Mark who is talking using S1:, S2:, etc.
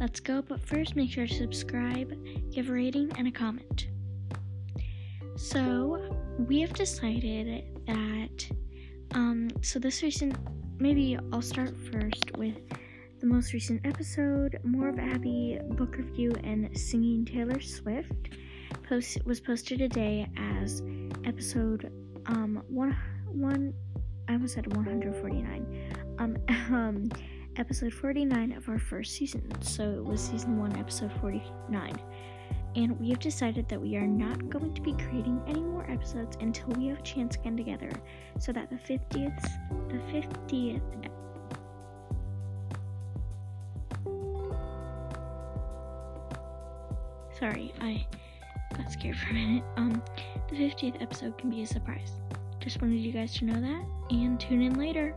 S1: let's go. But first, make sure to subscribe, give a rating, and a comment. So, we have decided that, um, so this recent, maybe I'll start first with the most recent episode, more of Abby book review and singing Taylor Swift. Post was posted today as episode um one one I almost said 149. Um um episode 49 of our first season. So it was season 1 episode 49. And we have decided that we are not going to be creating any more episodes until we have a chance again together so that the 50th the 50th Sorry, I got scared for a minute. Um, the 50th episode can be a surprise. Just wanted you guys to know that and tune in later.